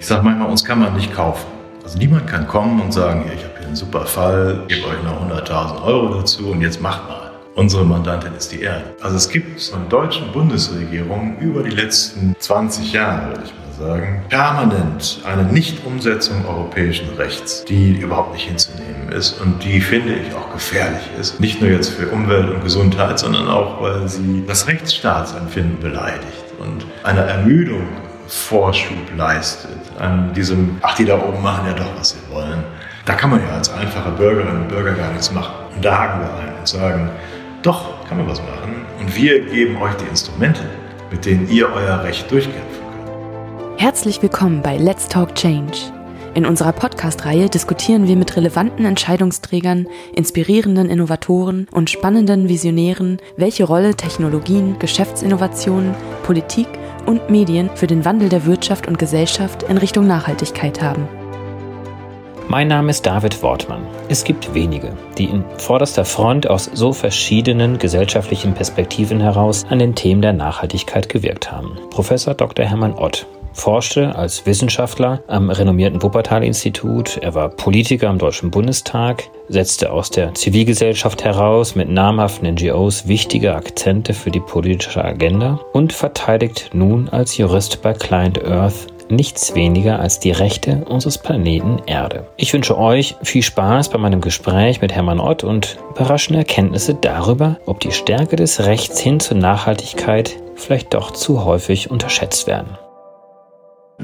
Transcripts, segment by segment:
Ich sage manchmal, uns kann man nicht kaufen. Also niemand kann kommen und sagen, ich habe hier einen super Fall, gebe euch noch 100.000 Euro dazu und jetzt macht mal. Unsere Mandantin ist die Erde. Also es gibt von deutschen Bundesregierungen über die letzten 20 Jahre, würde ich mal sagen, permanent eine Nichtumsetzung europäischen Rechts, die überhaupt nicht hinzunehmen ist und die, finde ich, auch gefährlich ist. Nicht nur jetzt für Umwelt und Gesundheit, sondern auch, weil sie das Rechtsstaatsempfinden beleidigt und eine Ermüdung Vorschub leistet an diesem, ach, die da oben machen ja doch, was sie wollen. Da kann man ja als einfacher Bürgerin und Bürger gar nichts machen. Und da haken wir ein und sagen, doch, kann man was machen. Und wir geben euch die Instrumente, mit denen ihr euer Recht durchkämpfen könnt. Herzlich willkommen bei Let's Talk Change. In unserer Podcast-Reihe diskutieren wir mit relevanten Entscheidungsträgern, inspirierenden Innovatoren und spannenden Visionären, welche Rolle Technologien, Geschäftsinnovationen, Politik und Medien für den Wandel der Wirtschaft und Gesellschaft in Richtung Nachhaltigkeit haben. Mein Name ist David Wortmann. Es gibt wenige, die in vorderster Front aus so verschiedenen gesellschaftlichen Perspektiven heraus an den Themen der Nachhaltigkeit gewirkt haben. Professor Dr. Hermann Ott forschte als Wissenschaftler am renommierten Wuppertal-Institut. Er war Politiker am Deutschen Bundestag, setzte aus der Zivilgesellschaft heraus mit namhaften NGOs wichtige Akzente für die politische Agenda und verteidigt nun als Jurist bei Client Earth nichts weniger als die Rechte unseres Planeten Erde. Ich wünsche euch viel Spaß bei meinem Gespräch mit Hermann Ott und überraschende Erkenntnisse darüber, ob die Stärke des Rechts hin zur Nachhaltigkeit vielleicht doch zu häufig unterschätzt werden.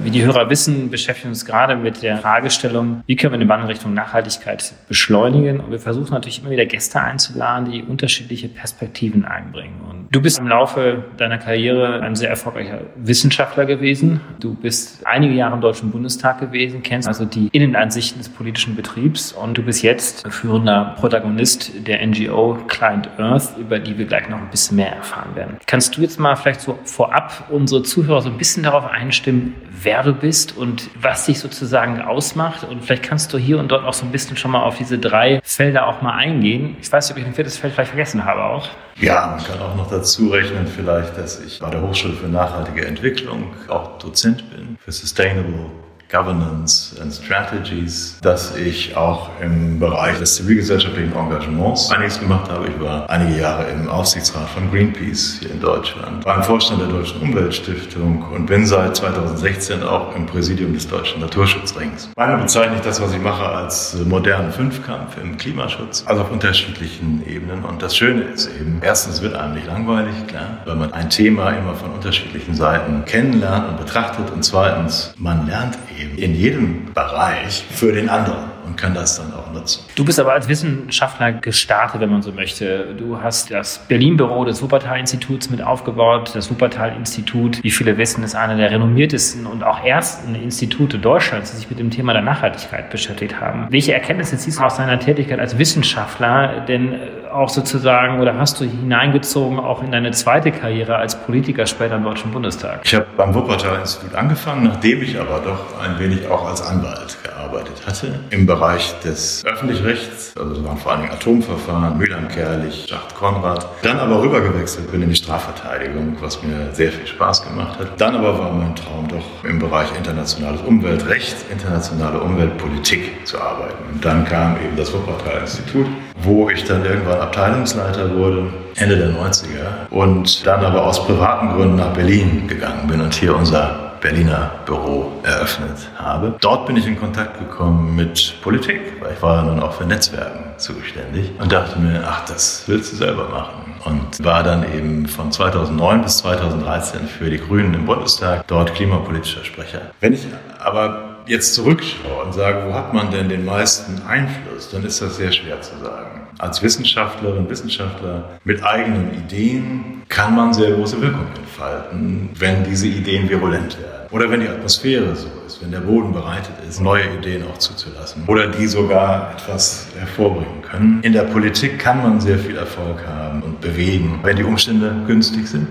Wie die Hörer wissen, beschäftigen wir uns gerade mit der Fragestellung, wie können wir den Wandel Richtung Nachhaltigkeit beschleunigen. Und wir versuchen natürlich immer wieder Gäste einzuladen, die unterschiedliche Perspektiven einbringen. Und du bist im Laufe deiner Karriere ein sehr erfolgreicher Wissenschaftler gewesen. Du bist einige Jahre im Deutschen Bundestag gewesen, kennst also die Innenansichten des politischen Betriebs. Und du bist jetzt führender Protagonist der NGO Client Earth, über die wir gleich noch ein bisschen mehr erfahren werden. Kannst du jetzt mal vielleicht so vorab unsere Zuhörer so ein bisschen darauf einstimmen, wer du bist und was dich sozusagen ausmacht. Und vielleicht kannst du hier und dort auch so ein bisschen schon mal auf diese drei Felder auch mal eingehen. Ich weiß nicht, ob ich ein viertes Feld vielleicht vergessen habe auch. Ja, man kann auch noch dazu rechnen vielleicht, dass ich bei der Hochschule für nachhaltige Entwicklung auch Dozent bin für Sustainable Governance and Strategies, dass ich auch im Bereich des zivilgesellschaftlichen Engagements einiges gemacht habe. Ich war einige Jahre im Aufsichtsrat von Greenpeace hier in Deutschland, war im Vorstand der Deutschen Umweltstiftung und bin seit 2016 auch im Präsidium des Deutschen Naturschutzrings. Meine bezeichne ich das, was ich mache, als modernen Fünfkampf im Klimaschutz, also auf unterschiedlichen Ebenen. Und das Schöne ist eben, erstens wird einem nicht langweilig, klar, weil man ein Thema immer von unterschiedlichen Seiten kennenlernt und betrachtet und zweitens, man lernt eben eben in jedem Bereich für den anderen und kann das dann auch nutzen. Du bist aber als Wissenschaftler gestartet, wenn man so möchte. Du hast das Berlin-Büro des Wuppertal-Instituts mit aufgebaut. Das Wuppertal-Institut, wie viele wissen, ist einer der renommiertesten und auch ersten Institute Deutschlands, die sich mit dem Thema der Nachhaltigkeit beschäftigt haben. Welche Erkenntnisse ziehst du aus deiner Tätigkeit als Wissenschaftler denn äh, auch sozusagen oder hast du hineingezogen auch in deine zweite Karriere als Politiker später im Deutschen Bundestag? Ich habe beim Wuppertal-Institut angefangen, nachdem ich aber doch ein wenig auch als Anwalt gearbeitet hatte im Bereich des Öffentlichrechts, also das waren vor allem Atomverfahren, Mühlheim-Kerlich, Schacht-Konrad. Dann aber rübergewechselt bin in die Strafverteidigung, was mir sehr viel Spaß gemacht hat. Dann aber war mein Traum doch im Bereich internationales Umweltrecht, internationale Umweltpolitik zu arbeiten. Und dann kam eben das Wuppertal-Institut, wo ich dann irgendwann Abteilungsleiter wurde, Ende der 90er, und dann aber aus privaten Gründen nach Berlin gegangen bin und hier unser Berliner Büro eröffnet habe. Dort bin ich in Kontakt gekommen mit Politik, weil ich war nun auch für Netzwerken zuständig und dachte mir, ach, das willst du selber machen. Und war dann eben von 2009 bis 2013 für die Grünen im Bundestag dort klimapolitischer Sprecher. Wenn ich aber jetzt zurückschaue und sage, wo hat man denn den meisten Einfluss, dann ist das sehr schwer zu sagen. Als Wissenschaftlerin, Wissenschaftler mit eigenen Ideen kann man sehr große Wirkung entfalten, wenn diese Ideen virulent werden. Oder wenn die Atmosphäre so ist, wenn der Boden bereitet ist, neue Ideen auch zuzulassen. Oder die sogar etwas hervorbringen können. In der Politik kann man sehr viel Erfolg haben und bewegen, wenn die Umstände günstig sind.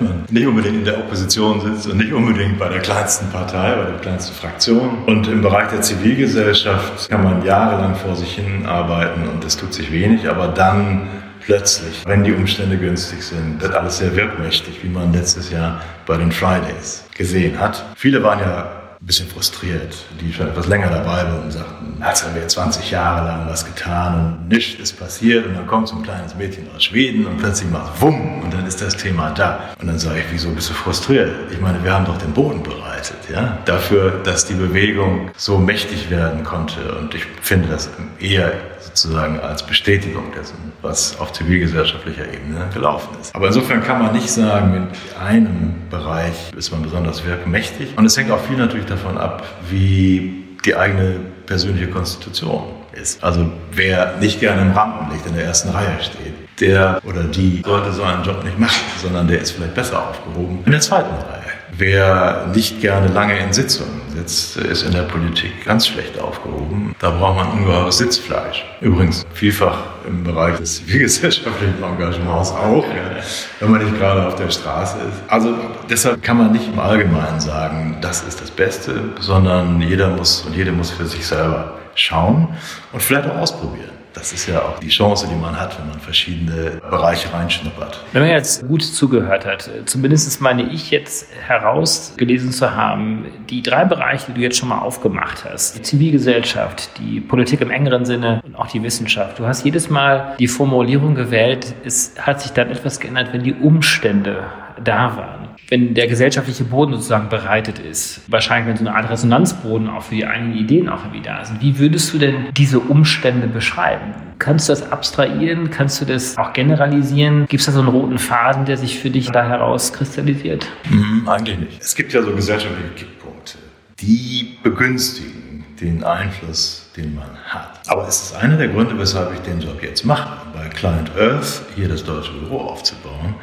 Man nicht unbedingt in der Opposition sitzt und nicht unbedingt bei der kleinsten Partei, bei der kleinsten Fraktion. Und im Bereich der Zivilgesellschaft kann man jahrelang vor sich hin arbeiten und es tut sich wenig, aber dann plötzlich, wenn die Umstände günstig sind, wird alles sehr wirkmächtig, wie man letztes Jahr bei den Fridays gesehen hat. Viele waren ja ein bisschen frustriert, die schon etwas länger dabei waren und sagten, jetzt haben wir 20 Jahre lang was getan und nichts ist passiert und dann kommt so ein kleines Mädchen aus Schweden und plötzlich macht Wumm und dann ist das Thema da. Und dann sage ich, wieso bist du frustriert? Ich meine, wir haben doch den Boden bereitet, ja, dafür, dass die Bewegung so mächtig werden konnte und ich finde das eher sozusagen als Bestätigung dessen, was auf zivilgesellschaftlicher Ebene gelaufen ist. Aber insofern kann man nicht sagen, in einem Bereich ist man besonders wirkmächtig. Und es hängt auch viel natürlich davon ab, wie die eigene persönliche Konstitution ist. Also wer nicht gerne im Rampenlicht in der ersten Reihe steht, der oder die sollte so einen Job nicht machen, sondern der ist vielleicht besser aufgehoben in der zweiten Reihe. Wer nicht gerne lange in Sitzungen sitzt, ist in der Politik ganz schlecht aufgehoben. Da braucht man ungeheures Sitzfleisch. Übrigens vielfach im Bereich des zivilgesellschaftlichen Engagements auch, ja, wenn man nicht gerade auf der Straße ist. Also deshalb kann man nicht im Allgemeinen sagen, das ist das Beste, sondern jeder muss und jede muss für sich selber schauen und vielleicht auch ausprobieren. Das ist ja auch die Chance, die man hat, wenn man verschiedene Bereiche reinschnuppert. Wenn man jetzt gut zugehört hat, zumindest meine ich jetzt herausgelesen zu haben, die drei Bereiche, die du jetzt schon mal aufgemacht hast, die Zivilgesellschaft, die Politik im engeren Sinne und auch die Wissenschaft. Du hast jedes Mal die Formulierung gewählt, es hat sich dann etwas geändert, wenn die Umstände da waren wenn der gesellschaftliche Boden sozusagen bereitet ist, wahrscheinlich wenn so eine Art Resonanzboden auch für die eigenen Ideen auch irgendwie da sind, wie würdest du denn diese Umstände beschreiben? Kannst du das abstrahieren? Kannst du das auch generalisieren? Gibt es da so einen roten Faden, der sich für dich da herauskristallisiert? Mhm, eigentlich nicht. Es gibt ja so gesellschaftliche Kipppunkte, die begünstigen den Einfluss, den man hat. Aber es ist einer der Gründe, weshalb ich den Job jetzt mache, bei Client Earth hier das deutsche Büro aufzubauen,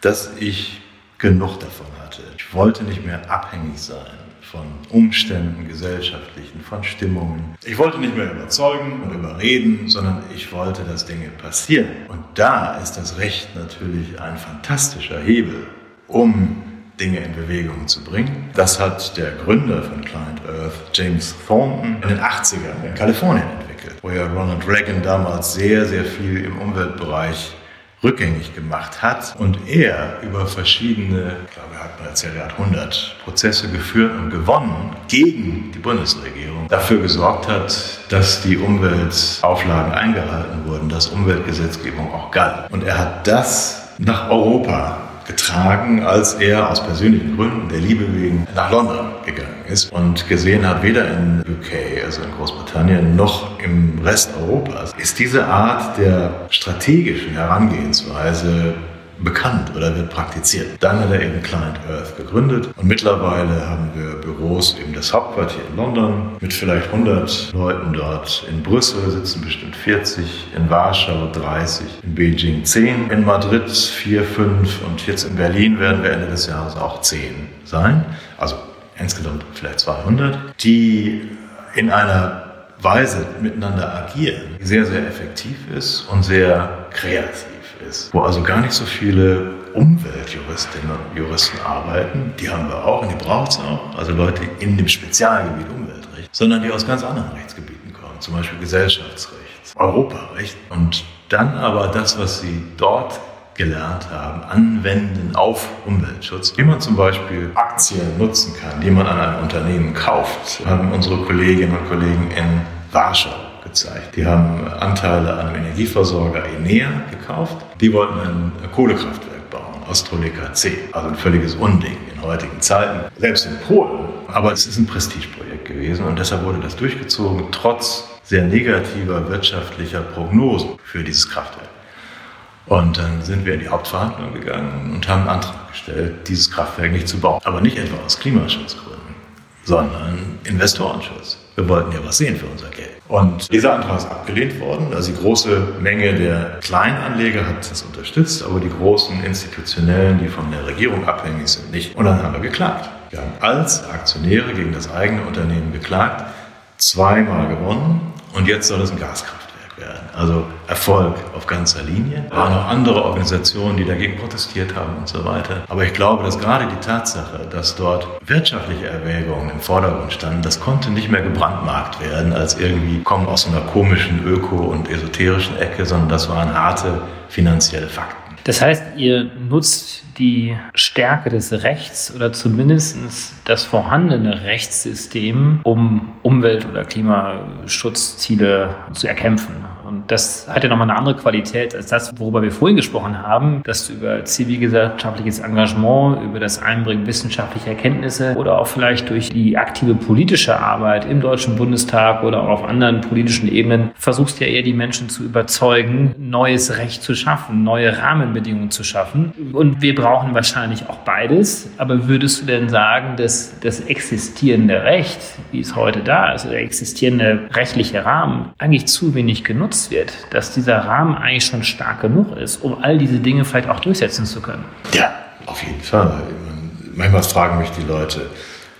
dass ich genug davon hatte. Ich wollte nicht mehr abhängig sein von Umständen, gesellschaftlichen, von Stimmungen. Ich wollte nicht mehr überzeugen und überreden, sondern ich wollte, dass Dinge passieren. Und da ist das Recht natürlich ein fantastischer Hebel, um Dinge in Bewegung zu bringen. Das hat der Gründer von Client Earth, James Thornton, in den 80ern in Kalifornien entwickelt, wo ja Ronald Reagan damals sehr, sehr viel im Umweltbereich rückgängig gemacht hat und er über verschiedene, ich glaube, er hat mal erzählt, er hat 100 Prozesse geführt und gewonnen gegen die Bundesregierung, dafür gesorgt hat, dass die Umweltauflagen eingehalten wurden, dass Umweltgesetzgebung auch galt. Und er hat das nach Europa getragen, als er aus persönlichen Gründen, der Liebe wegen, nach London gegangen ist und gesehen hat, weder in UK, also in Großbritannien, noch im Rest Europas, ist diese Art der strategischen Herangehensweise bekannt oder wird praktiziert. Dann hat er eben Client Earth gegründet und mittlerweile haben wir Büros, eben das Hauptquartier in London mit vielleicht 100 Leuten dort. In Brüssel sitzen bestimmt 40, in Warschau 30, in Beijing 10, in Madrid 4, 5 und jetzt in Berlin werden wir Ende des Jahres auch 10 sein. Also insgesamt vielleicht 200, die in einer Weise miteinander agieren, die sehr, sehr effektiv ist und sehr kreativ ist, wo also gar nicht so viele Umweltjuristinnen und Juristen arbeiten, die haben wir auch und die braucht es auch, also Leute in dem Spezialgebiet Umweltrecht, sondern die aus ganz anderen Rechtsgebieten kommen, zum Beispiel Gesellschaftsrecht, Europarecht. Und dann aber das, was sie dort gelernt haben, anwenden auf Umweltschutz, wie man zum Beispiel Aktien nutzen kann, die man an einem Unternehmen kauft, haben unsere Kolleginnen und Kollegen in Warschau gezeigt. Die haben Anteile an einem Energieversorger Enea gekauft. Die wollten ein Kohlekraftwerk bauen, Ostroleka C. Also ein völliges Unding in heutigen Zeiten, selbst in Polen. Aber es ist ein Prestigeprojekt gewesen und deshalb wurde das durchgezogen, trotz sehr negativer wirtschaftlicher Prognosen für dieses Kraftwerk. Und dann sind wir in die Hauptverhandlung gegangen und haben einen Antrag gestellt, dieses Kraftwerk nicht zu bauen. Aber nicht etwa aus Klimaschutzgründen, sondern Investorenschutz. Wir wollten ja was sehen für unser Geld. Und dieser Antrag ist abgelehnt worden. Also die große Menge der Kleinanleger hat das unterstützt, aber die großen Institutionellen, die von der Regierung abhängig sind, nicht. Und dann haben wir geklagt. Wir haben als Aktionäre gegen das eigene Unternehmen geklagt, zweimal gewonnen und jetzt soll es ein Gaskraftwerk. Also Erfolg auf ganzer Linie. Es waren auch andere Organisationen, die dagegen protestiert haben und so weiter. Aber ich glaube, dass gerade die Tatsache, dass dort wirtschaftliche Erwägungen im Vordergrund standen, das konnte nicht mehr gebrandmarkt werden als irgendwie kommen aus einer komischen Öko- und esoterischen Ecke, sondern das waren harte finanzielle Fakten. Das heißt, ihr nutzt die Stärke des Rechts oder zumindest das vorhandene Rechtssystem, um Umwelt- oder Klimaschutzziele zu erkämpfen. Und das hat ja nochmal eine andere Qualität als das, worüber wir vorhin gesprochen haben, dass du über zivilgesellschaftliches Engagement, über das Einbringen wissenschaftlicher Erkenntnisse oder auch vielleicht durch die aktive politische Arbeit im Deutschen Bundestag oder auch auf anderen politischen Ebenen versuchst ja eher die Menschen zu überzeugen, neues Recht zu schaffen, neue Rahmenbedingungen zu schaffen. Und wir brauchen wahrscheinlich auch beides. Aber würdest du denn sagen, dass das existierende Recht, wie es heute da ist, der existierende rechtliche Rahmen eigentlich zu wenig genutzt genutzt wird, dass dieser Rahmen eigentlich schon stark genug ist, um all diese Dinge vielleicht auch durchsetzen zu können. Ja, auf jeden Fall. Manchmal fragen mich die Leute,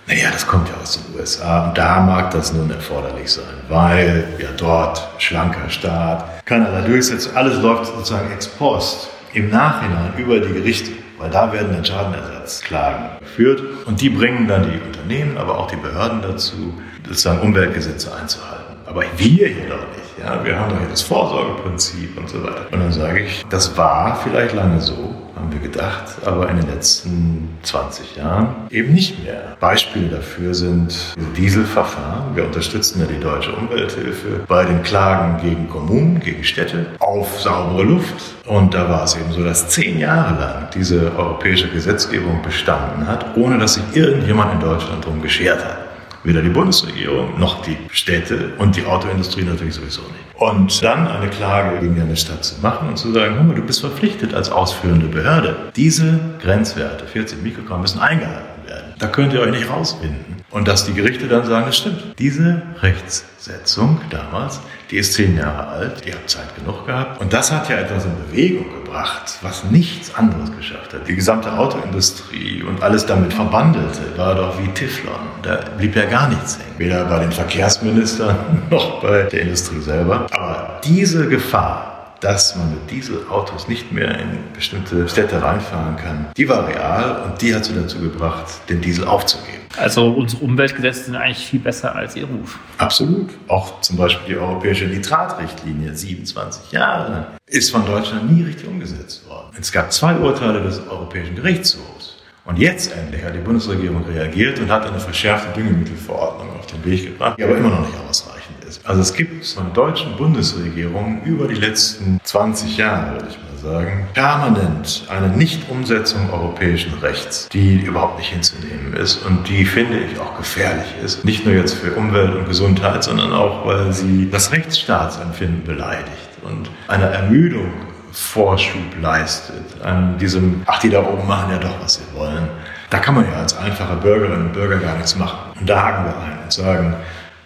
naja, das kommt ja aus den USA und da mag das nun erforderlich sein, weil ja dort schlanker Staat, keinerlei Durchsetzung, alles läuft sozusagen ex post, im Nachhinein über die Gerichte, weil da werden dann Schadenersatzklagen geführt und die bringen dann die Unternehmen, aber auch die Behörden dazu, sozusagen Umweltgesetze einzuhalten. Aber wir hier doch nicht. Ja, wir haben doch hier das Vorsorgeprinzip und so weiter. Und dann sage ich, das war vielleicht lange so, gedacht, aber in den letzten 20 Jahren eben nicht mehr. Beispiele dafür sind Dieselverfahren. Wir unterstützen ja die Deutsche Umwelthilfe bei den Klagen gegen Kommunen, gegen Städte auf saubere Luft. Und da war es eben so, dass zehn Jahre lang diese europäische Gesetzgebung bestanden hat, ohne dass sich irgendjemand in Deutschland darum geschert hat. Weder die Bundesregierung noch die Städte und die Autoindustrie natürlich sowieso nicht. Und dann eine Klage gegen eine Stadt zu machen und zu sagen, mal, du bist verpflichtet als ausführende Behörde. Diese Grenzwerte, 14 Mikrogramm, müssen eingehalten werden. Da könnt ihr euch nicht rauswinden. Und dass die Gerichte dann sagen, das stimmt. Diese Rechtssetzung damals, die ist zehn Jahre alt, die hat Zeit genug gehabt. Und das hat ja etwas in Bewegung gebracht, was nichts anderes geschafft hat. Die gesamte Autoindustrie und alles damit verbandelte, war doch wie Teflon. Da blieb ja gar nichts hängen. Weder bei den Verkehrsministern noch bei der Industrie selber. Aber diese Gefahr, dass man mit Dieselautos nicht mehr in bestimmte Städte reinfahren kann, die war real und die hat sie dazu gebracht, den Diesel aufzugeben. Also unsere Umweltgesetze sind eigentlich viel besser als ihr Ruf. Absolut. Auch zum Beispiel die europäische Nitratrichtlinie, 27 Jahre ist von Deutschland nie richtig umgesetzt worden. Es gab zwei Urteile des Europäischen Gerichtshofs. Und jetzt endlich hat die Bundesregierung reagiert und hat eine verschärfte Düngemittelverordnung auf den Weg gebracht, die aber immer noch nicht ausreichend ist. Also es gibt von der deutschen Bundesregierung über die letzten 20 Jahre, würde ich mal sagen, permanent eine Nichtumsetzung europäischen Rechts, die überhaupt nicht hinzunehmen ist und die, finde ich, auch gefährlich ist. Nicht nur jetzt für Umwelt und Gesundheit, sondern auch, weil sie das Rechtsstaatsempfinden beleidigt und eine Ermüdung Vorschub leistet an diesem, ach, die da oben machen ja doch, was sie wollen. Da kann man ja als einfacher Bürgerinnen und Bürger gar nichts machen. Und da haken wir ein und sagen,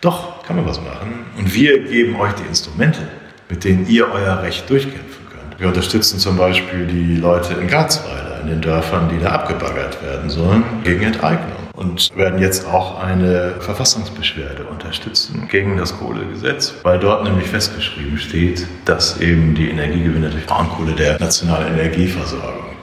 doch, kann man was machen. Und wir geben euch die Instrumente, mit denen ihr euer Recht durchkämpfen wir unterstützen zum Beispiel die Leute in Garzweiler, in den Dörfern, die da abgebaggert werden sollen, gegen Enteignung. Und werden jetzt auch eine Verfassungsbeschwerde unterstützen gegen das Kohlegesetz, weil dort nämlich festgeschrieben steht, dass eben die Energiegewinne durch Braunkohle der nationalen Energieversorgung.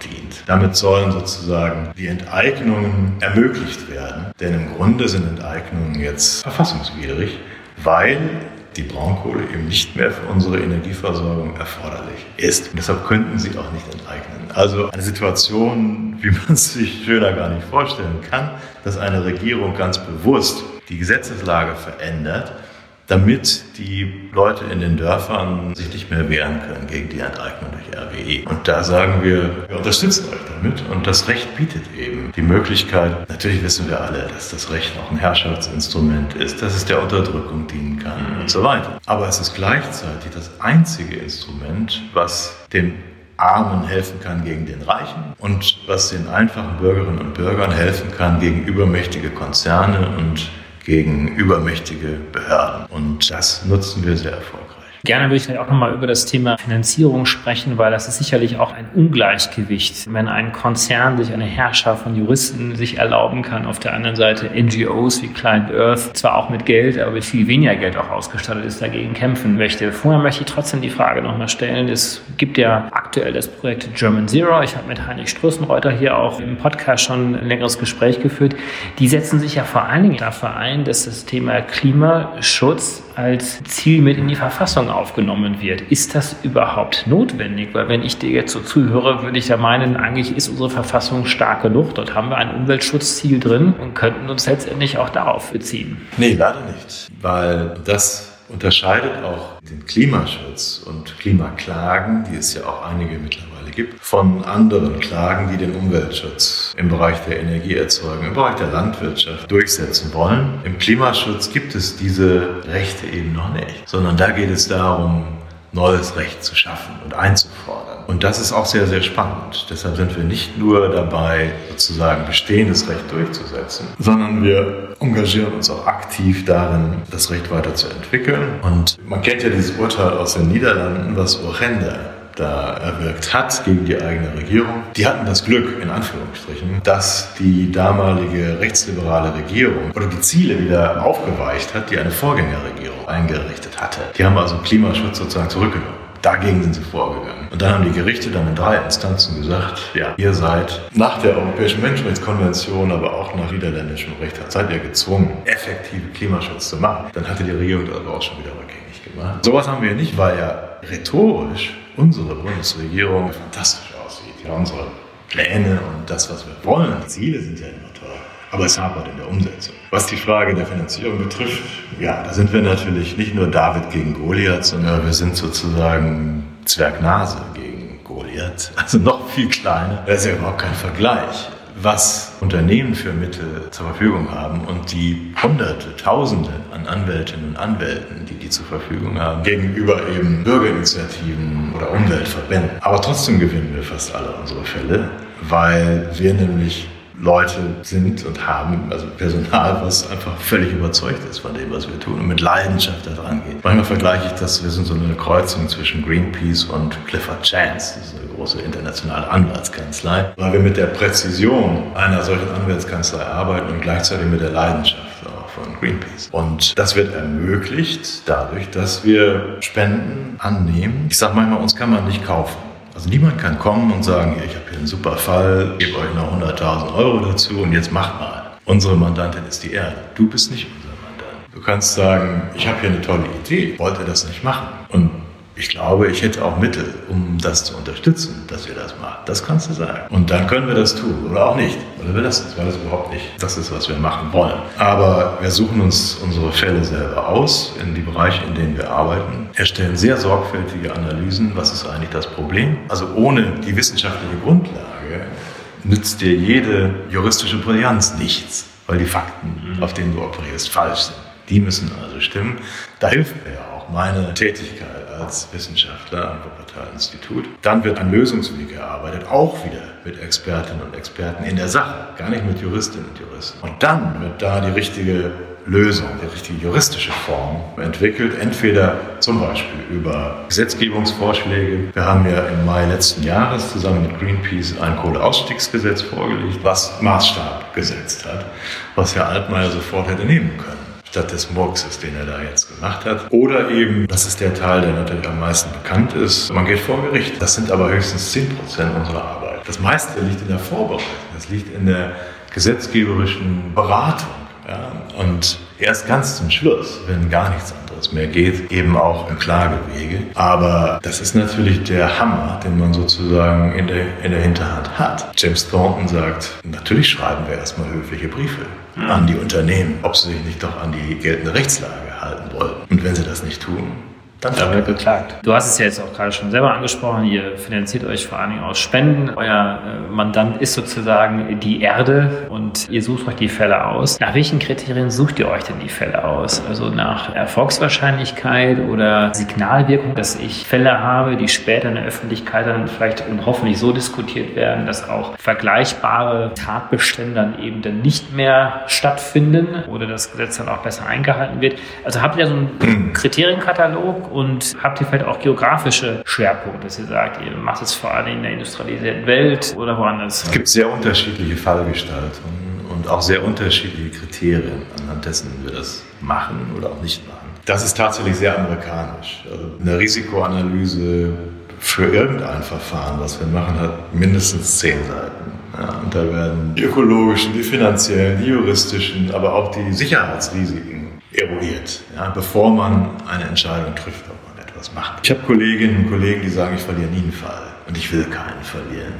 Damit sollen sozusagen die Enteignungen ermöglicht werden, denn im Grunde sind Enteignungen jetzt verfassungswidrig, weil die Braunkohle eben nicht mehr für unsere Energieversorgung erforderlich ist. Und deshalb könnten sie auch nicht enteignen. Also eine Situation, wie man es sich schöner gar nicht vorstellen kann, dass eine Regierung ganz bewusst die Gesetzeslage verändert, damit die Leute in den Dörfern sich nicht mehr wehren können gegen die Enteignung durch RWE. Und da sagen wir, wir unterstützen euch damit und das Recht bietet eben die Möglichkeit, natürlich wissen wir alle, dass das Recht auch ein Herrschaftsinstrument ist, dass es der Unterdrückung dienen kann und so weiter. Aber es ist gleichzeitig das einzige Instrument, was den Armen helfen kann gegen den Reichen und was den einfachen Bürgerinnen und Bürgern helfen kann gegen übermächtige Konzerne und gegen übermächtige Behörden. Und das nutzen wir sehr erfolgreich. Gerne würde ich auch nochmal über das Thema Finanzierung sprechen, weil das ist sicherlich auch ein Ungleichgewicht, wenn ein Konzern sich eine Herrscher von Juristen sich erlauben kann, auf der anderen Seite NGOs wie Client Earth zwar auch mit Geld, aber mit viel weniger Geld auch ausgestattet ist, dagegen kämpfen möchte. Vorher möchte ich trotzdem die Frage nochmal stellen. Es gibt ja aktuell das Projekt German Zero. Ich habe mit Heinrich Strussenreuter hier auch im Podcast schon ein längeres Gespräch geführt. Die setzen sich ja vor allen Dingen dafür ein, dass das Thema Klimaschutz als Ziel mit in die Verfassung aufgenommen wird. Ist das überhaupt notwendig? Weil wenn ich dir jetzt so zuhöre, würde ich ja meinen, eigentlich ist unsere Verfassung stark genug. Dort haben wir ein Umweltschutzziel drin und könnten uns letztendlich auch darauf beziehen. Nee, leider nicht. Weil das unterscheidet auch den Klimaschutz und Klimaklagen, die es ja auch einige mittlerweile gibt, von anderen Klagen, die den Umweltschutz im Bereich der Energieerzeugung, im Bereich der Landwirtschaft durchsetzen wollen. Im Klimaschutz gibt es diese Rechte eben noch nicht, sondern da geht es darum, neues Recht zu schaffen und einzufordern. Und das ist auch sehr, sehr spannend. Deshalb sind wir nicht nur dabei, sozusagen bestehendes Recht durchzusetzen, sondern wir engagieren uns auch aktiv darin, das Recht weiterzuentwickeln. Und man kennt ja dieses Urteil aus den Niederlanden, was Urgenda da erwirkt hat gegen die eigene Regierung. Die hatten das Glück, in Anführungsstrichen, dass die damalige rechtsliberale Regierung oder die Ziele wieder aufgeweicht hat, die eine Vorgängerregierung eingerichtet hatte. Die haben also Klimaschutz sozusagen zurückgenommen. Dagegen sind sie vorgegangen. Und dann haben die Gerichte dann in drei Instanzen gesagt, ja, ihr seid nach der Europäischen Menschenrechtskonvention, aber auch nach niederländischem Recht, seid ihr gezwungen, effektive Klimaschutz zu machen. Dann hatte die Regierung das aber auch schon wieder rückgängig gemacht. Sowas haben wir nicht, weil ja rhetorisch unsere Bundesregierung fantastisch aussieht. Ja, unsere Pläne und das, was wir wollen, die Ziele sind ja immer toll aber es hapert in der Umsetzung. Was die Frage der Finanzierung betrifft, ja, da sind wir natürlich nicht nur David gegen Goliath, sondern wir sind sozusagen Zwergnase gegen Goliath, also noch viel kleiner. Das ist ja überhaupt kein Vergleich. Was Unternehmen für Mittel zur Verfügung haben und die Hunderte, Tausende an Anwältinnen und Anwälten, die die zur Verfügung haben, gegenüber eben Bürgerinitiativen oder Umweltverbänden. Aber trotzdem gewinnen wir fast alle unsere Fälle, weil wir nämlich Leute sind und haben, also Personal, was einfach völlig überzeugt ist von dem, was wir tun und mit Leidenschaft da dran geht. Manchmal vergleiche ich das, wir sind so eine Kreuzung zwischen Greenpeace und Clifford Chance, das ist eine große internationale Anwaltskanzlei, weil wir mit der Präzision einer solchen Anwaltskanzlei arbeiten und gleichzeitig mit der Leidenschaft von Greenpeace. Und das wird ermöglicht dadurch, dass wir Spenden annehmen. Ich sage manchmal, uns kann man nicht kaufen. Also niemand kann kommen und sagen, ich habe hier einen super Fall, gebe euch noch 100.000 Euro dazu und jetzt macht mal. Unsere Mandantin ist die Erde. Du bist nicht unser Mandant. Du kannst sagen, ich habe hier eine tolle Idee, wollt ihr das nicht machen? Und ich glaube, ich hätte auch Mittel, um das zu unterstützen, dass wir das machen. Das kannst du sagen. Und dann können wir das tun oder auch nicht. Oder wir lassen es, weil das überhaupt nicht das ist, was wir machen wollen. Aber wir suchen uns unsere Fälle selber aus in die Bereiche, in denen wir arbeiten, erstellen sehr sorgfältige Analysen. Was ist eigentlich das Problem? Also ohne die wissenschaftliche Grundlage nützt dir jede juristische Brillanz nichts, weil die Fakten, auf denen du operierst, falsch sind. Die müssen also stimmen. Da hilft mir ja auch meine Tätigkeit als Wissenschaftler am Wuppertal-Institut. Dann wird ein Lösungsweg erarbeitet, auch wieder mit Expertinnen und Experten in der Sache, gar nicht mit Juristinnen und Juristen. Und dann wird da die richtige Lösung, die richtige juristische Form entwickelt, entweder zum Beispiel über Gesetzgebungsvorschläge. Wir haben ja im Mai letzten Jahres zusammen mit Greenpeace ein Kohleausstiegsgesetz vorgelegt, was Maßstab gesetzt hat, was Herr Altmaier sofort hätte nehmen können statt des Murkses, den er da jetzt gemacht hat. Oder eben, das ist der Teil, der natürlich am meisten bekannt ist, man geht vor Gericht. Das sind aber höchstens 10 Prozent unserer Arbeit. Das meiste liegt in der Vorbereitung, das liegt in der gesetzgeberischen Beratung. Ja? Und erst ganz zum Schluss, wenn gar nichts anderes mehr geht, eben auch im Klagewege. Aber das ist natürlich der Hammer, den man sozusagen in der, in der Hinterhand hat. James Thornton sagt, natürlich schreiben wir erstmal höfliche Briefe an die Unternehmen, ob sie sich nicht doch an die geltende Rechtslage halten wollen. Und wenn sie das nicht tun, dann da wird geklagt. Du hast es ja jetzt auch gerade schon selber angesprochen, ihr finanziert euch vor allen Dingen aus Spenden. Euer äh, Mandant ist sozusagen die Erde und ihr sucht euch die Fälle aus. Nach welchen Kriterien sucht ihr euch denn die Fälle aus? Also nach Erfolgswahrscheinlichkeit oder Signalwirkung, dass ich Fälle habe, die später in der Öffentlichkeit dann vielleicht und hoffentlich so diskutiert werden, dass auch vergleichbare Tatbestände dann eben dann nicht mehr stattfinden oder das Gesetz dann auch besser eingehalten wird. Also habt ihr so einen Kriterienkatalog und habt ihr vielleicht auch geografische Schwerpunkte, dass ihr sagt, ihr macht es vor allem in der industrialisierten Welt oder woanders? Es gibt sehr unterschiedliche Fallgestaltungen und auch sehr unterschiedliche Kriterien, anhand dessen wir das machen oder auch nicht machen. Das ist tatsächlich sehr amerikanisch. Also eine Risikoanalyse für irgendein Verfahren, was wir machen, hat mindestens zehn Seiten. Ja, und da werden die ökologischen, die finanziellen, die juristischen, aber auch die Sicherheitsrisiken eruiert, ja, bevor man eine Entscheidung trifft, ob man etwas macht. Ich habe Kolleginnen und Kollegen, die sagen, ich verliere nie einen Fall und ich will keinen verlieren.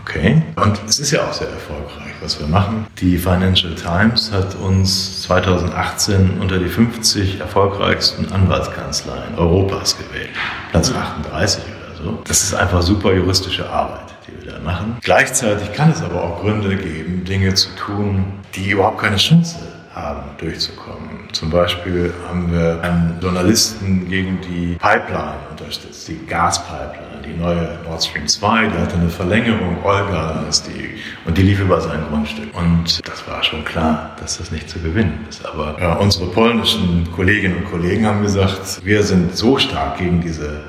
Okay. Und es ist ja auch sehr erfolgreich, was wir machen. Die Financial Times hat uns 2018 unter die 50 erfolgreichsten Anwaltskanzleien Europas gewählt. Platz 38 oder so. Das ist einfach super juristische Arbeit, die wir da machen. Gleichzeitig kann es aber auch Gründe geben, Dinge zu tun, die überhaupt keine Chance haben, durchzukommen. Zum Beispiel haben wir einen Journalisten gegen die Pipeline unterstützt, die Gaspipeline die neue Nord Stream 2, die hatte eine Verlängerung, Olga ist die, und die lief über sein Grundstück. Und das war schon klar, dass das nicht zu gewinnen ist. Aber ja, unsere polnischen Kolleginnen und Kollegen haben gesagt, wir sind so stark gegen diese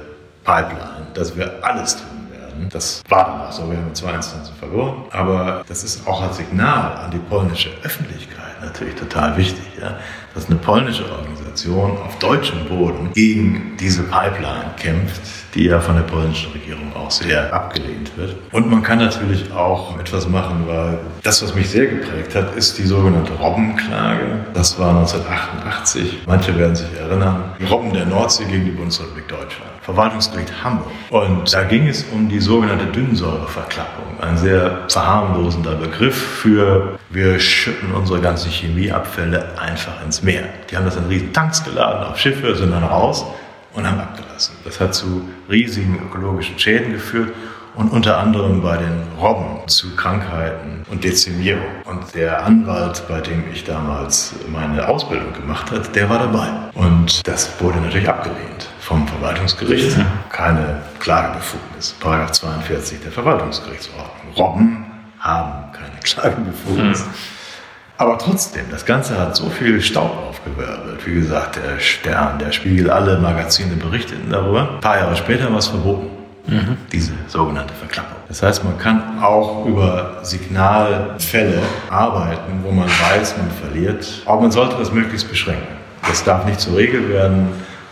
Pipeline, dass wir alles tun. Das war dann auch so, wir haben zwei Instanzen verloren. Aber das ist auch als Signal an die polnische Öffentlichkeit natürlich total wichtig, ja, dass eine polnische Organisation auf deutschem Boden gegen diese Pipeline kämpft, die ja von der polnischen Regierung auch sehr abgelehnt wird. Und man kann natürlich auch etwas machen, weil das, was mich sehr geprägt hat, ist die sogenannte Robbenklage. Das war 1988. Manche werden sich erinnern. Robben der Nordsee gegen die Bundesrepublik Deutschland. Verwaltungsgericht Hamburg. Und da ging es um die sogenannte Dünnsäureverklappung. Ein sehr verharmlosender Begriff für wir schütten unsere ganzen Chemieabfälle einfach ins Meer. Die haben das in riesen Geladen auf Schiffe, sind dann raus und haben abgelassen. Das hat zu riesigen ökologischen Schäden geführt und unter anderem bei den Robben zu Krankheiten und Dezimierung. Und der Anwalt, bei dem ich damals meine Ausbildung gemacht habe, der war dabei. Und das wurde natürlich abgelehnt vom Verwaltungsgericht. Keine Klagebefugnis. Paragraph 42 der Verwaltungsgerichtsordnung. Robben haben keine Klagebefugnis. Mhm. Aber trotzdem, das Ganze hat so viel Staub aufgewirbelt. Wie gesagt, der Stern, der Spiegel, alle Magazine berichteten darüber. Ein paar Jahre später war es verboten, mhm. diese sogenannte Verklappung. Das heißt, man kann auch über Signalfälle arbeiten, wo man weiß, man verliert. Aber man sollte das möglichst beschränken. Das darf nicht zur Regel werden,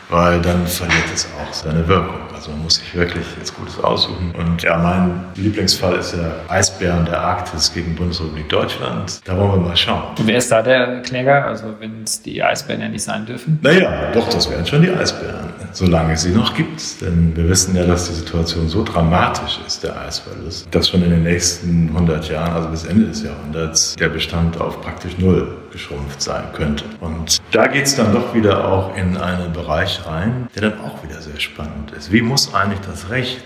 weil dann verliert es auch seine Wirkung. Also man muss sich wirklich jetzt Gutes aussuchen. Und ja, mein Lieblingsfall ist ja Eisbären der Arktis gegen Bundesrepublik Deutschland. Da wollen wir mal schauen. Und wer ist da der Kläger? Also wenn es die Eisbären ja nicht sein dürfen? Naja, doch, das wären schon die Eisbären, solange es sie noch gibt. Denn wir wissen ja, dass die Situation so dramatisch ist, der Eisverlust, dass schon in den nächsten 100 Jahren, also bis Ende des Jahrhunderts, der Bestand auf praktisch null geschrumpft sein könnte. Und da geht es dann doch wieder auch in einen Bereich rein, der dann auch wieder sehr spannend ist. Wie muss eigentlich das Recht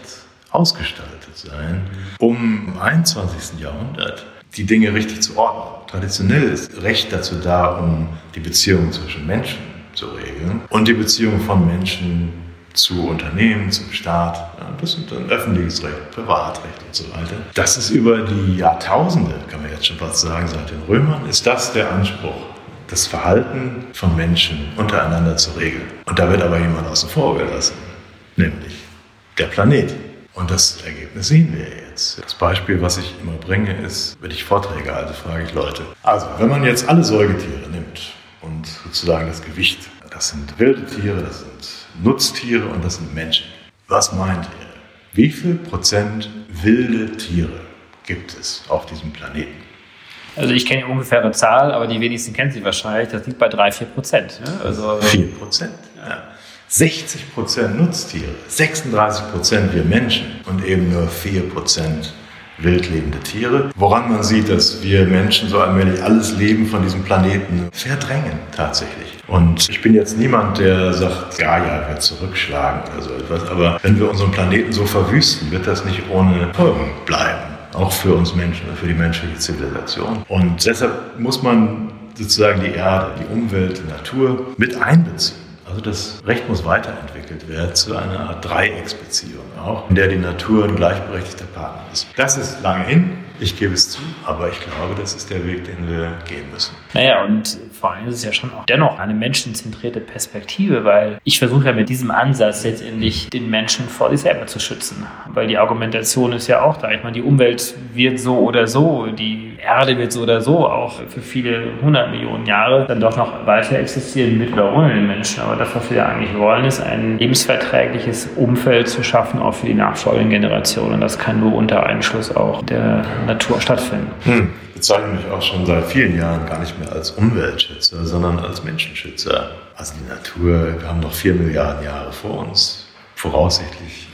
ausgestaltet sein, um im 21. Jahrhundert die Dinge richtig zu ordnen? Traditionell ist Recht dazu da, um die Beziehungen zwischen Menschen zu regeln und die Beziehungen von Menschen zu Unternehmen, zum Staat. Ja, das sind dann öffentliches Recht, Privatrecht und so weiter. Das ist über die Jahrtausende, kann man jetzt schon fast sagen, seit den Römern, ist das der Anspruch, das Verhalten von Menschen untereinander zu regeln. Und da wird aber jemand außen vor gelassen, nämlich der Planet. Und das Ergebnis sehen wir jetzt. Das Beispiel, was ich immer bringe, ist, wenn ich Vorträge halte, frage ich Leute. Also, wenn man jetzt alle Säugetiere nimmt und sozusagen das Gewicht, das sind wilde Tiere, das sind Nutztiere und das sind Menschen. Was meint ihr? Wie viel Prozent wilde Tiere gibt es auf diesem Planeten? Also ich kenne die ungefähre Zahl, aber die wenigsten kennen sie wahrscheinlich. Das liegt bei 3, 4 Prozent. Ne? Also 4 Prozent, ja. 60 Prozent Nutztiere, 36 Prozent wir Menschen und eben nur 4 Prozent wildlebende Tiere. Woran man sieht, dass wir Menschen so allmählich alles Leben von diesem Planeten verdrängen tatsächlich. Und ich bin jetzt niemand, der sagt, ja, ja, wir zurückschlagen oder so etwas. Aber wenn wir unseren Planeten so verwüsten, wird das nicht ohne Folgen bleiben. Auch für uns Menschen, für die menschliche Zivilisation. Und deshalb muss man sozusagen die Erde, die Umwelt, die Natur mit einbeziehen. Also das Recht muss weiterentwickelt werden zu einer Art Dreiecksbeziehung auch, in der die Natur ein gleichberechtigter Partner ist. Das ist lange hin, ich gebe es zu, aber ich glaube, das ist der Weg, den wir gehen müssen. Naja, und vor allem ist es ja schon auch dennoch eine menschenzentrierte Perspektive, weil ich versuche ja mit diesem Ansatz letztendlich den Menschen vor sich selber zu schützen. Weil die Argumentation ist ja auch da. Ich meine, die Umwelt wird so oder so, die Erde wird so oder so auch für viele hundert Millionen Jahre dann doch noch weiter existieren mit oder ohne den Menschen. Aber das, was wir eigentlich wollen, ist ein lebensverträgliches Umfeld zu schaffen, auch für die nachfolgenden Generationen. Und das kann nur unter Einschluss auch der Natur stattfinden. Hm. bezeichne mich auch schon seit vielen Jahren gar nicht mehr als Umweltschützer, sondern als Menschenschützer. Also die Natur, wir haben noch vier Milliarden Jahre vor uns, voraussichtlich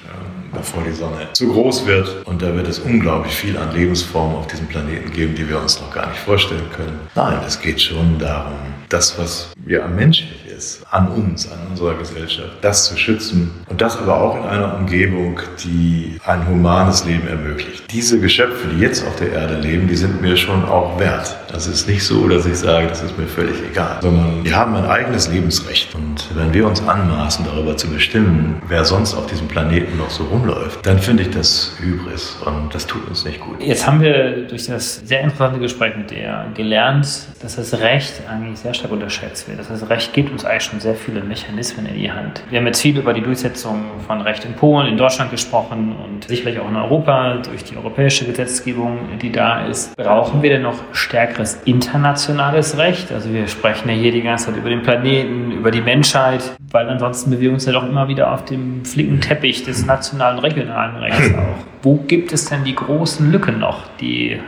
bevor die Sonne zu groß wird. Und da wird es unglaublich viel an Lebensformen auf diesem Planeten geben, die wir uns noch gar nicht vorstellen können. Nein, es geht schon darum, das, was ja menschlich ist, an uns, an unserer Gesellschaft, das zu schützen und das aber auch in einer Umgebung, die ein humanes Leben ermöglicht. Diese Geschöpfe, die jetzt auf der Erde leben, die sind mir schon auch wert. Das ist nicht so, dass ich sage, das ist mir völlig egal, sondern die haben ein eigenes Lebensrecht. Und wenn wir uns anmaßen, darüber zu bestimmen, wer sonst auf diesem Planeten noch so rumläuft, dann finde ich das Hybris und das tut uns nicht gut. Jetzt haben wir durch das sehr interessante Gespräch mit dir gelernt, dass das Recht eigentlich sehr stark unterschätzt wird. Das Recht gibt uns eigentlich schon sehr viele Mechanismen in die Hand. Wir haben jetzt viel über die Durchsetzung von Recht in Polen, in Deutschland gesprochen und sicherlich auch in Europa durch die europäische Gesetzgebung, die da ist. Brauchen wir denn noch stärkeres internationales Recht? Also wir sprechen ja hier die ganze Zeit über den Planeten, über die Menschheit, weil ansonsten bewegen wir uns ja doch immer wieder auf dem flicken Teppich des nationalen, regionalen Rechts auch. Wo gibt es denn die großen Lücken noch, die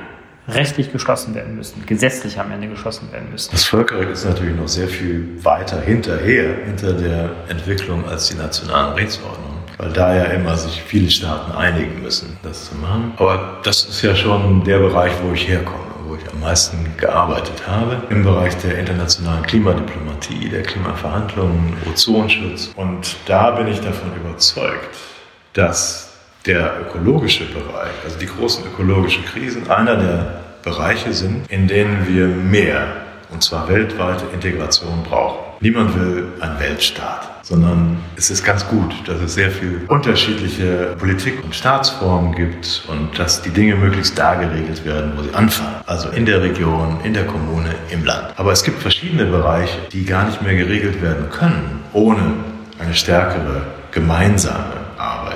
rechtlich geschlossen werden müssen, gesetzlich am Ende geschlossen werden müssen. Das Völkerrecht ist natürlich noch sehr viel weiter hinterher, hinter der Entwicklung als die nationalen Rechtsordnungen weil da ja immer sich viele Staaten einigen müssen, das zu machen. Aber das ist ja schon der Bereich, wo ich herkomme, wo ich am meisten gearbeitet habe, im Bereich der internationalen Klimadiplomatie, der Klimaverhandlungen, Ozonschutz. Und da bin ich davon überzeugt, dass der ökologische Bereich, also die großen ökologischen Krisen, einer der Bereiche sind, in denen wir mehr, und zwar weltweite Integration brauchen. Niemand will einen Weltstaat, sondern es ist ganz gut, dass es sehr viele unterschiedliche Politik- und Staatsformen gibt und dass die Dinge möglichst da geregelt werden, wo sie anfangen. Also in der Region, in der Kommune, im Land. Aber es gibt verschiedene Bereiche, die gar nicht mehr geregelt werden können, ohne eine stärkere gemeinsame.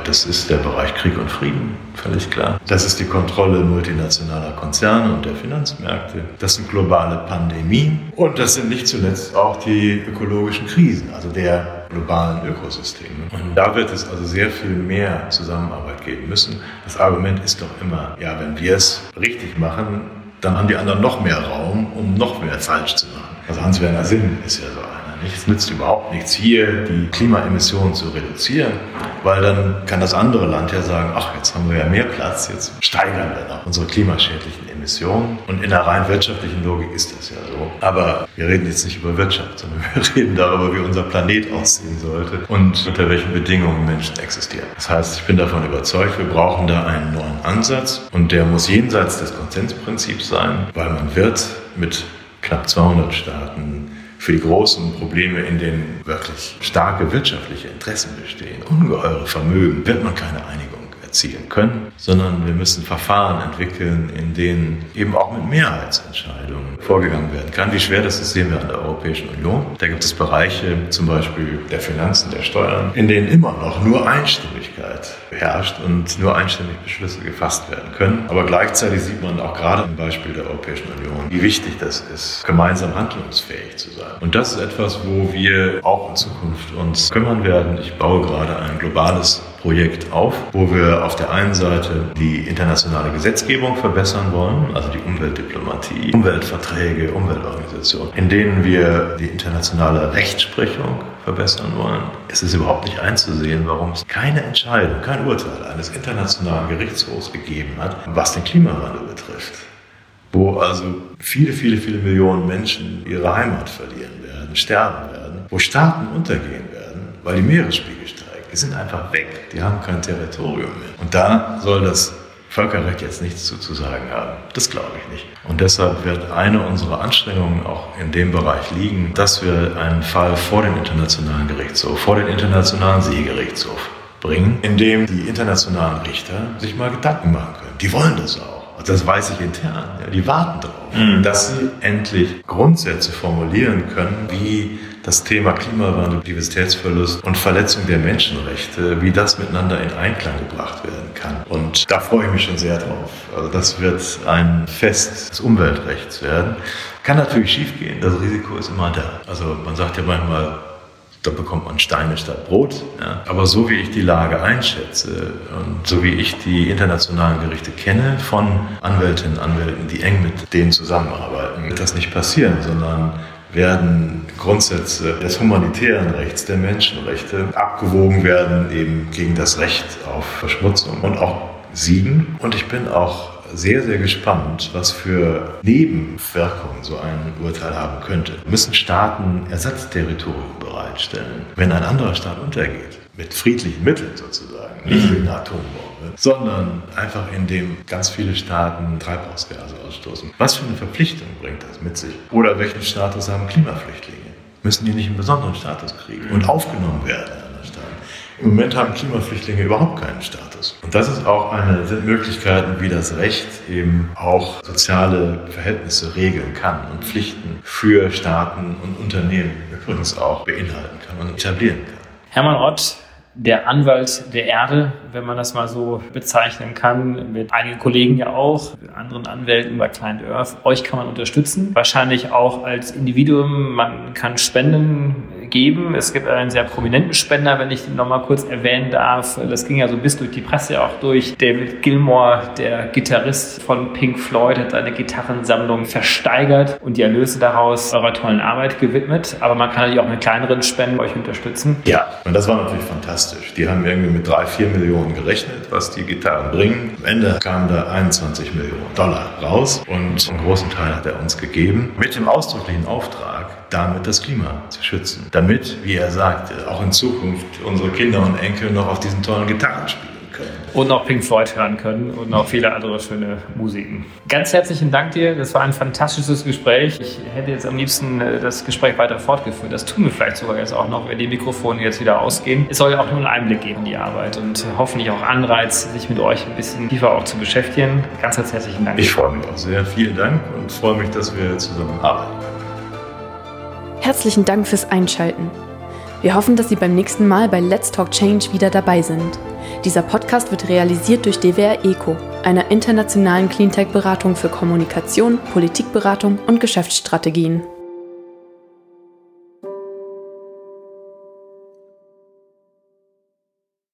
Das ist der Bereich Krieg und Frieden, völlig klar. Das ist die Kontrolle multinationaler Konzerne und der Finanzmärkte. Das sind globale Pandemien und das sind nicht zuletzt auch die ökologischen Krisen, also der globalen Ökosysteme. Und da wird es also sehr viel mehr Zusammenarbeit geben müssen. Das Argument ist doch immer, ja, wenn wir es richtig machen, dann haben die anderen noch mehr Raum, um noch mehr falsch zu machen. Also Hans-Werner Sinn ist ja so es nützt überhaupt nichts, hier die Klimaemissionen zu reduzieren, weil dann kann das andere Land ja sagen, ach, jetzt haben wir ja mehr Platz, jetzt steigern wir noch unsere klimaschädlichen Emissionen. Und in der rein wirtschaftlichen Logik ist das ja so. Aber wir reden jetzt nicht über Wirtschaft, sondern wir reden darüber, wie unser Planet aussehen sollte und unter welchen Bedingungen Menschen existieren. Das heißt, ich bin davon überzeugt, wir brauchen da einen neuen Ansatz und der muss jenseits des Konsensprinzips sein, weil man wird mit knapp 200 Staaten für die großen Probleme, in denen wirklich starke wirtschaftliche Interessen bestehen, ungeheure Vermögen, wird man keine Einigung erzielen können, sondern wir müssen Verfahren entwickeln, in denen eben auch mit Mehrheitsentscheidungen vorgegangen werden kann. Wie schwer das ist, sehen wir an der Europäischen Union. Da gibt es Bereiche, zum Beispiel der Finanzen, der Steuern, in denen immer noch nur Einstimmigkeit herrscht und nur einstimmig Beschlüsse gefasst werden können. Aber gleichzeitig sieht man auch gerade im Beispiel der Europäischen Union, wie wichtig das ist, gemeinsam handlungsfähig zu sein. Und das ist etwas, wo wir auch in Zukunft uns kümmern werden. Ich baue gerade ein globales Projekt auf, wo wir auf der einen Seite die internationale Gesetzgebung verbessern wollen, also die Umweltdiplomatie, Umweltverträge, Umweltorganisationen, in denen wir die internationale Rechtsprechung verbessern wollen. Es ist überhaupt nicht einzusehen, warum es keine Entscheidung, kein Urteil eines internationalen Gerichtshofs gegeben hat, was den Klimawandel betrifft wo also viele, viele, viele Millionen Menschen ihre Heimat verlieren werden, sterben werden, wo Staaten untergehen werden, weil die Meeresspiegel. Die sind einfach weg. Die haben kein Territorium mehr. Und da soll das Völkerrecht jetzt nichts zu, zu sagen haben. Das glaube ich nicht. Und deshalb wird eine unserer Anstrengungen auch in dem Bereich liegen, dass wir einen Fall vor den Internationalen Gerichtshof, vor den Internationalen Seegerichtshof bringen, in dem die internationalen Richter sich mal Gedanken machen können. Die wollen das auch. Das weiß ich intern. Ja, die warten darauf, mhm. dass sie endlich Grundsätze formulieren können, wie das Thema Klimawandel, Diversitätsverlust und Verletzung der Menschenrechte, wie das miteinander in Einklang gebracht werden kann. Und da freue ich mich schon sehr drauf. Also das wird ein Fest des Umweltrechts werden. Kann natürlich schiefgehen, das Risiko ist immer da. Also man sagt ja manchmal, Da bekommt man Steine statt Brot. Ja. Aber so wie ich die Lage einschätze und so wie ich die internationalen Gerichte kenne von Anwältinnen und Anwälten, die eng mit denen zusammenarbeiten, wird das nicht passieren, sondern werden Grundsätze des humanitären Rechts, der Menschenrechte abgewogen werden eben gegen das Recht auf Verschmutzung und auch siegen. Und ich bin auch sehr, sehr gespannt, was für Nebenwirkungen so ein Urteil haben könnte. Müssen Staaten Ersatzterritorium bereitstellen, wenn ein anderer Staat untergeht? Mit friedlichen Mitteln sozusagen, nicht mit einer Atombombe, sondern einfach indem ganz viele Staaten Treibhausgase ausstoßen. Was für eine Verpflichtung bringt das mit sich? Oder welchen Status haben Klimaflüchtlinge? Müssen die nicht einen besonderen Status kriegen und aufgenommen werden? Im Moment haben Klimaflüchtlinge überhaupt keinen Status. Und das ist auch eine, sind Möglichkeiten, wie das Recht eben auch soziale Verhältnisse regeln kann und Pflichten für Staaten und Unternehmen übrigens auch beinhalten kann und etablieren kann. Hermann Ott, der Anwalt der Erde, wenn man das mal so bezeichnen kann, mit einigen Kollegen ja auch, anderen Anwälten bei Client Earth. Euch kann man unterstützen, wahrscheinlich auch als Individuum. Man kann Spenden geben. Es gibt einen sehr prominenten Spender, wenn ich den nochmal kurz erwähnen darf. Das ging ja so bis durch die Presse auch durch. David Gilmore, der Gitarrist von Pink Floyd, hat seine Gitarrensammlung versteigert und die Erlöse daraus eurer tollen Arbeit gewidmet. Aber man kann natürlich auch mit kleineren Spenden euch unterstützen. Ja, und das war natürlich fantastisch. Die haben irgendwie mit drei, vier Millionen gerechnet, was die Gitarren bringen. Am Ende kamen da 21 Millionen Dollar raus und einen großen Teil hat er uns gegeben mit dem ausdrücklichen Auftrag, damit das Klima zu schützen. Damit, wie er sagte, auch in Zukunft unsere Kinder und Enkel noch auf diesen tollen Gitarren spielen können. Und noch Pink Floyd hören können und noch viele andere schöne Musiken. Ganz herzlichen Dank dir. Das war ein fantastisches Gespräch. Ich hätte jetzt am liebsten äh, das Gespräch weiter fortgeführt. Das tun wir vielleicht sogar jetzt auch noch, wenn die Mikrofone jetzt wieder ausgehen. Es soll ja auch nur einen Einblick geben in die Arbeit und hoffentlich auch Anreiz, sich mit euch ein bisschen tiefer auch zu beschäftigen. Ganz, herzlichen Dank. Ich freue mich auch sehr. Vielen Dank und freue mich, dass wir zusammen arbeiten können. Herzlichen Dank fürs Einschalten. Wir hoffen, dass Sie beim nächsten Mal bei Let's Talk Change wieder dabei sind. Dieser Podcast wird realisiert durch DWR ECO, einer internationalen Cleantech-Beratung für Kommunikation, Politikberatung und Geschäftsstrategien.